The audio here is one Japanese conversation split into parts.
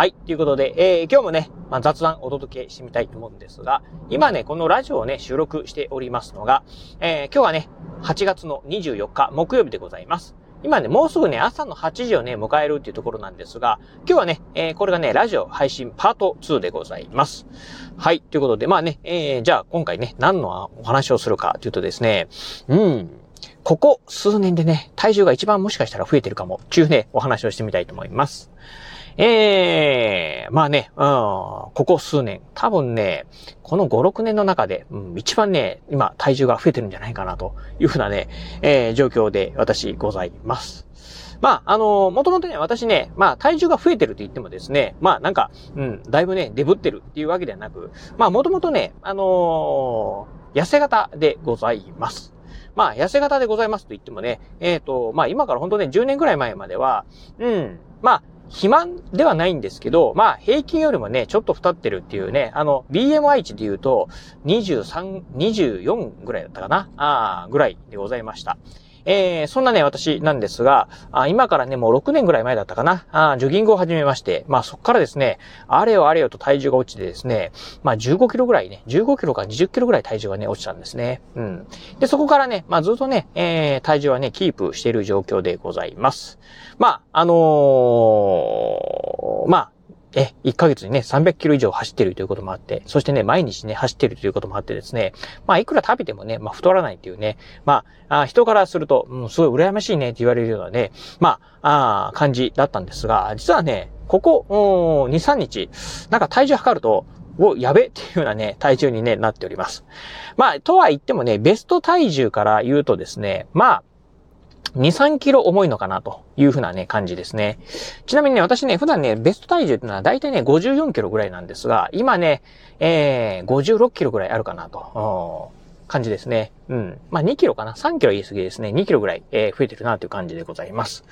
はい。ということで、えー、今日もね、まあ、雑談お届けしてみたいと思うんですが、今ね、このラジオをね、収録しておりますのが、えー、今日はね、8月の24日木曜日でございます。今ね、もうすぐね、朝の8時をね、迎えるっていうところなんですが、今日はね、えー、これがね、ラジオ配信パート2でございます。はい。ということで、まあね、えー、じゃあ今回ね、何のお話をするかというとですね、うん、ここ数年でね、体重が一番もしかしたら増えてるかも、っていうね、お話をしてみたいと思います。ええー、まあね、うん、ここ数年、多分ね、この5、6年の中で、うん、一番ね、今、体重が増えてるんじゃないかな、というふうなね、えー、状況で私ございます。まあ、あのー、もともとね、私ね、まあ、体重が増えてると言ってもですね、まあ、なんか、うん、だいぶね、デブってるっていうわけではなく、まあ、もともとね、あのー、痩せ型でございます。まあ、痩せ型でございますと言ってもね、えっ、ー、と、まあ、今から本当ね、10年ぐらい前までは、うん、まあ、肥満ではないんですけど、まあ、平均よりもね、ちょっと太ってるっていうね、あの、BMI 値で言うと、23、24ぐらいだったかなああ、ぐらいでございました。えー、そんなね、私なんですが、あ今からね、もう6年ぐらい前だったかな、あジョギングを始めまして、まあそっからですね、あれよあれよと体重が落ちてですね、まあ15キロぐらいね、15キロか20キロぐらい体重がね、落ちたんですね。うん。で、そこからね、まあずっとね、えー、体重はね、キープしている状況でございます。まあ、あのー、まあ、え、1ヶ月にね、300キロ以上走ってるということもあって、そしてね、毎日ね、走ってるということもあってですね、まあ、いくら食べてもね、まあ、太らないっていうね、まあ、あ人からすると、うん、すごい羨ましいねって言われるようなね、まあ、あ感じだったんですが、実はね、ここ、2、3日、なんか体重測ると、お、やべっていうようなね、体重にね、なっております。まあ、とは言ってもね、ベスト体重から言うとですね、まあ、2、3キロ重いのかなというふうなね、感じですね。ちなみにね、私ね、普段ね、ベスト体重っていうのは大体ね、54キロぐらいなんですが、今ね、えー、56キロぐらいあるかなと。感じですね。うん。まあ、2キロかな ?3 キロ言い過ぎですね。2キロぐらい、えー、増えてるなという感じでございます。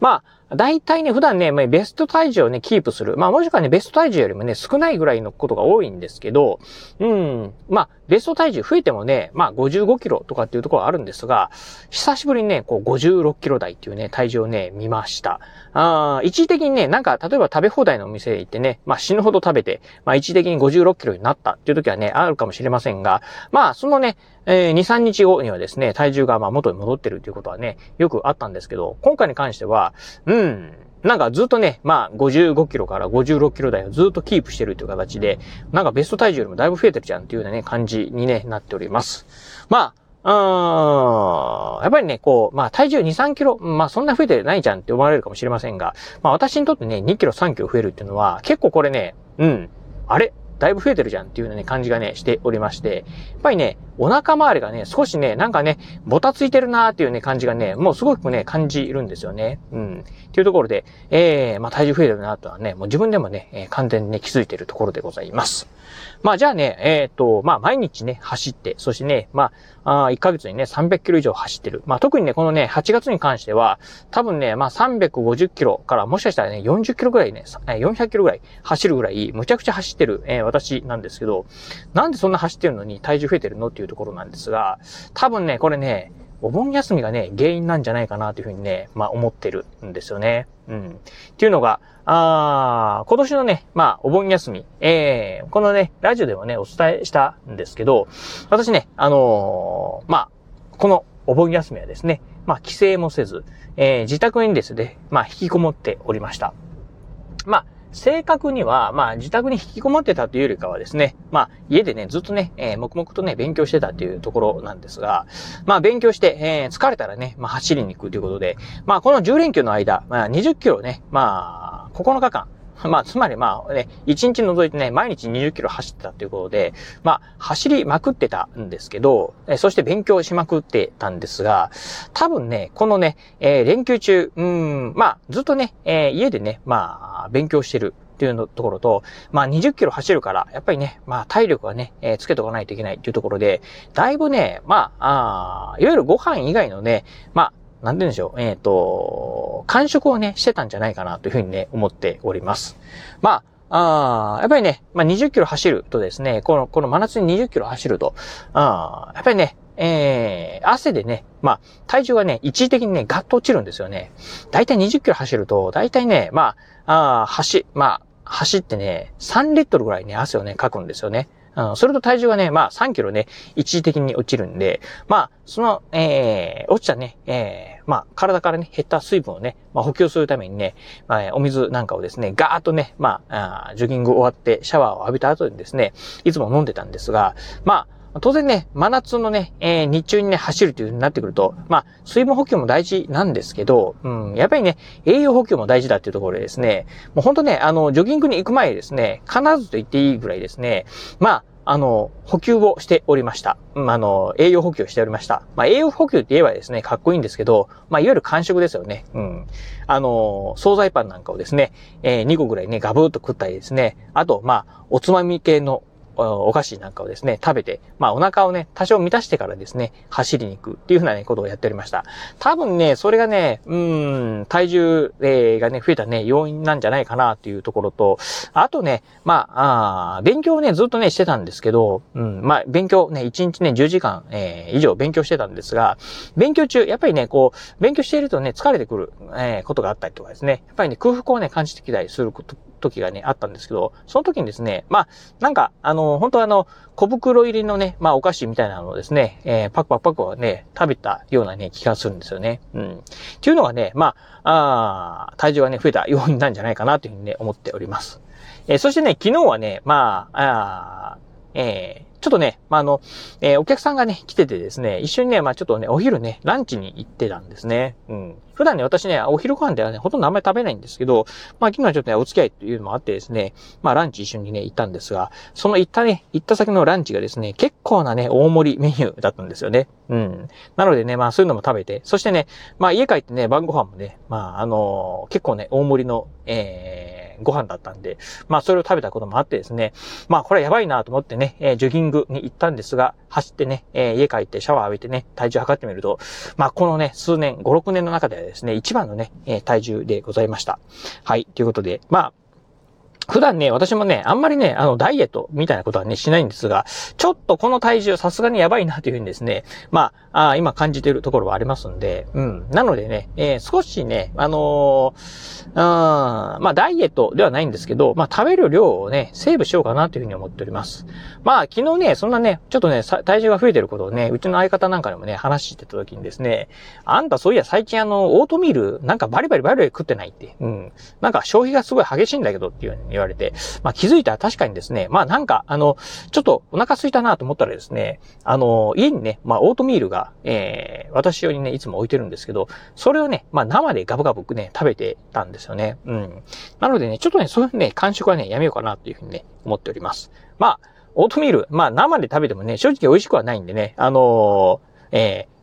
まあ、大体ね、普段ね、ベスト体重をね、キープする。まあ、もしくはね、ベスト体重よりもね、少ないぐらいのことが多いんですけど、うん。まあ、ベスト体重増えてもね、まあ、55キロとかっていうところはあるんですが、久しぶりにね、こう、56キロ台っていうね、体重をね、見ました。あ一時的にね、なんか、例えば食べ放題のお店へ行ってね、まあ、死ぬほど食べて、まあ、一時的に56キロになったっていう時はね、あるかもしれませんが、まあ、そのね、えー、2、3日後にはですね、体重がまあ元に戻ってるということはね、よくあったんですけど、今回に関しては、うん、なんかずっとね、まあ55キロから56キロ台をずっとキープしてるという形で、なんかベスト体重よりもだいぶ増えてるじゃんっていうようなね、感じにね、なっております。まあ、うん、やっぱりね、こう、まあ体重2、3キロ、まあそんな増えてないじゃんって思われるかもしれませんが、まあ私にとってね、2キロ、3キロ増えるっていうのは、結構これね、うん、あれだいぶ増えてるじゃんっていうね、感じがね、しておりまして、やっぱりね、お腹周りがね、少しね、なんかね、ぼたついてるなーっていうね、感じがね、もうすごくね、感じるんですよね。うん。っていうところで、えー、まあ体重増えてるなとはね、もう自分でもね、えー、完全にね、気づいてるところでございます。まあじゃあね、えっ、ー、と、まあ毎日ね、走って、そしてね、まあ、あ1ヶ月にね、300キロ以上走ってる。まあ特にね、このね、8月に関しては、多分ね、まあ350キロからもしかしたらね、40キロぐらいね、400キロぐらい走るぐらい、むちゃくちゃ走ってる、えー、私なんですけど、なんでそんな走ってるのに体重増えてるのっていうところなんですが、多分ね、これね、お盆休みがね、原因なんじゃないかなというふうにね、まあ思ってるんですよね。うん。っていうのが、あ今年のね、まあ、お盆休み、えー、このね、ラジオでもね、お伝えしたんですけど、私ね、あのー、まあ、このお盆休みはですね、まあ、帰省もせず、えー、自宅にですね、まあ、引きこもっておりました。まあ、正確には、まあ、自宅に引きこもってたというよりかはですね、まあ、家でね、ずっとね、えー、黙々とね、勉強してたというところなんですが、まあ、勉強して、えー、疲れたらね、まあ、走りに行くということで、まあ、この10連休の間、まあ、20キロね、まあ、9日間、まあ、つまりまあね、1日除いてね、毎日20キロ走ってたっていうことで、まあ、走りまくってたんですけど、そして勉強しまくってたんですが、多分ね、このね、えー、連休中、うん、まあ、ずっとね、えー、家でね、まあ、勉強してる。っていうところと、まあ20キロ走るから、やっぱりね、まあ体力はね、えー、つけとかないといけないっていうところで、だいぶね、まあ、あいわゆるご飯以外のね、まあ、なんて言うんでしょう、えっ、ー、と、感触をね、してたんじゃないかなというふうにね、思っております。まあ、あやっぱりね、まあ、20キロ走るとですね、この、この真夏に20キロ走ると、あやっぱりね、えー、汗でね、まあ、体重がね、一時的にね、ガッと落ちるんですよね。だいたい20キロ走ると、だいたいね、まあ、あ走、まあ、走ってね、3リットルぐらいね、汗をね、かくんですよね。うん、それと体重がね、まあ3キロね、一時的に落ちるんで、まあ、その、えー、落ちたね、えー、まあ、体からね、減った水分をね、まあ、補給するためにね、まあ、お水なんかをですね、ガーッとね、まあ、あジョギング終わってシャワーを浴びた後にですね、いつも飲んでたんですが、まあ、当然ね、真夏のね、えー、日中にね、走るという風になってくると、まあ、水分補給も大事なんですけど、うん、やっぱりね、栄養補給も大事だっていうところでですね、もうほんとね、あの、ジョギングに行く前ですね、必ずと言っていいぐらいですね、まあ、あの、補給をしておりました。うん、あの、栄養補給をしておりました。まあ、栄養補給って言えばですね、かっこいいんですけど、まあ、いわゆる完食ですよね。うん。あの、惣菜パンなんかをですね、えー、2個ぐらいね、ガブーっと食ったりですね、あと、まあ、おつまみ系のお菓子なんかをですね、食べて、まあお腹をね、多少満たしてからですね、走りに行くっていうふうなね、ことをやっておりました。多分ね、それがね、うん、体重、えー、がね、増えたね、要因なんじゃないかなっていうところと、あとね、まあ、あ勉強をね、ずっとね、してたんですけど、うん、まあ、勉強ね、1日ね、10時間、えー、以上勉強してたんですが、勉強中、やっぱりね、こう、勉強しているとね、疲れてくる、えー、ことがあったりとかですね、やっぱりね、空腹をね、感じてきたりすること、時がね、あったんですけど、その時にですね、まあ、なんか、あの、本当あの、小袋入りのね、まあ、お菓子みたいなのをですね、えー、パクパクパクをね、食べたようなね、気がするんですよね。うん。っていうのがね、まあ、あ体重がね、増えた要因なんじゃないかなというふうにね、思っております。えー、そしてね、昨日はね、まあ、あえー、ちょっとね、まあ、あの、えー、お客さんがね、来ててですね、一緒にね、まあ、ちょっとね、お昼ね、ランチに行ってたんですね。うん。普段ね、私ね、お昼ご飯ではね、ほとんどあんまり食べないんですけど、まあ、昨日はちょっとね、お付き合いというのもあってですね、まあ、ランチ一緒にね、行ったんですが、その行ったね、行った先のランチがですね、結構なね、大盛りメニューだったんですよね。うん。なのでね、まあ、そういうのも食べて、そしてね、まあ、家帰ってね、晩ご飯もね、まあ、あのー、結構ね、大盛りの、えー、ご飯だったんで、まあそれを食べたこともあってですね、まあこれはやばいなと思ってね、えー、ジョギングに行ったんですが、走ってね、えー、家帰ってシャワー浴びてね、体重測ってみると、まあこのね、数年、5、6年の中ではですね、一番のね、えー、体重でございました。はい、ということで、まあ、普段ね、私もね、あんまりね、あの、ダイエットみたいなことはね、しないんですが、ちょっとこの体重さすがにやばいなというふうにですね、まあ、あ今感じているところはありますんで、うん。なのでね、えー、少しね、あのー、あまあ、ダイエットではないんですけど、まあ、食べる量をね、セーブしようかなというふうに思っております。まあ、昨日ね、そんなね、ちょっとね、体重が増えてることをね、うちの相方なんかでもね、話してた時にですね、あんたそういや最近あの、オートミール、なんかバリバリバリバリ食ってないって、うん。なんか消費がすごい激しいんだけどっていうふうに言われて、まあ、気づいたら確かにですね、まあなんか、あの、ちょっとお腹空いたなと思ったらですね、あの、家にね、まあオートミールが、えー、私用にね、いつも置いてるんですけど、それをね、まあ生でガブガブね、食べてたんですよね。うん。なのでね、ちょっとね、そういうね、感触はね、やめようかなというふうにね、思っております。まあ、オートミール、まあ生で食べてもね、正直美味しくはないんでね、あのー、えー、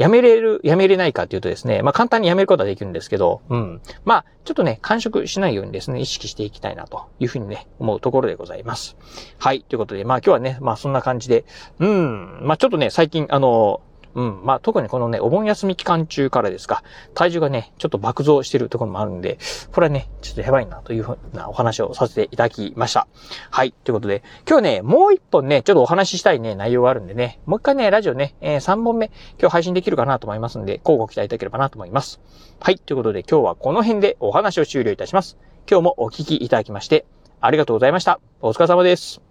やめれる、やめれないかっていうとですね、まあ簡単にやめることはできるんですけど、うん。まあ、ちょっとね、完食しないようにですね、意識していきたいなというふうにね、思うところでございます。はい。ということで、まあ今日はね、まあそんな感じで、うん。まあちょっとね、最近、あの、うん。まあ、特にこのね、お盆休み期間中からですか、体重がね、ちょっと爆増してるところもあるんで、これはね、ちょっとやばいなというふうなお話をさせていただきました。はい。ということで、今日ね、もう一本ね、ちょっとお話ししたいね、内容があるんでね、もう一回ね、ラジオね、えー、3本目、今日配信できるかなと思いますんで、交互期待いただければなと思います。はい。ということで、今日はこの辺でお話を終了いたします。今日もお聞きいただきまして、ありがとうございました。お疲れ様です。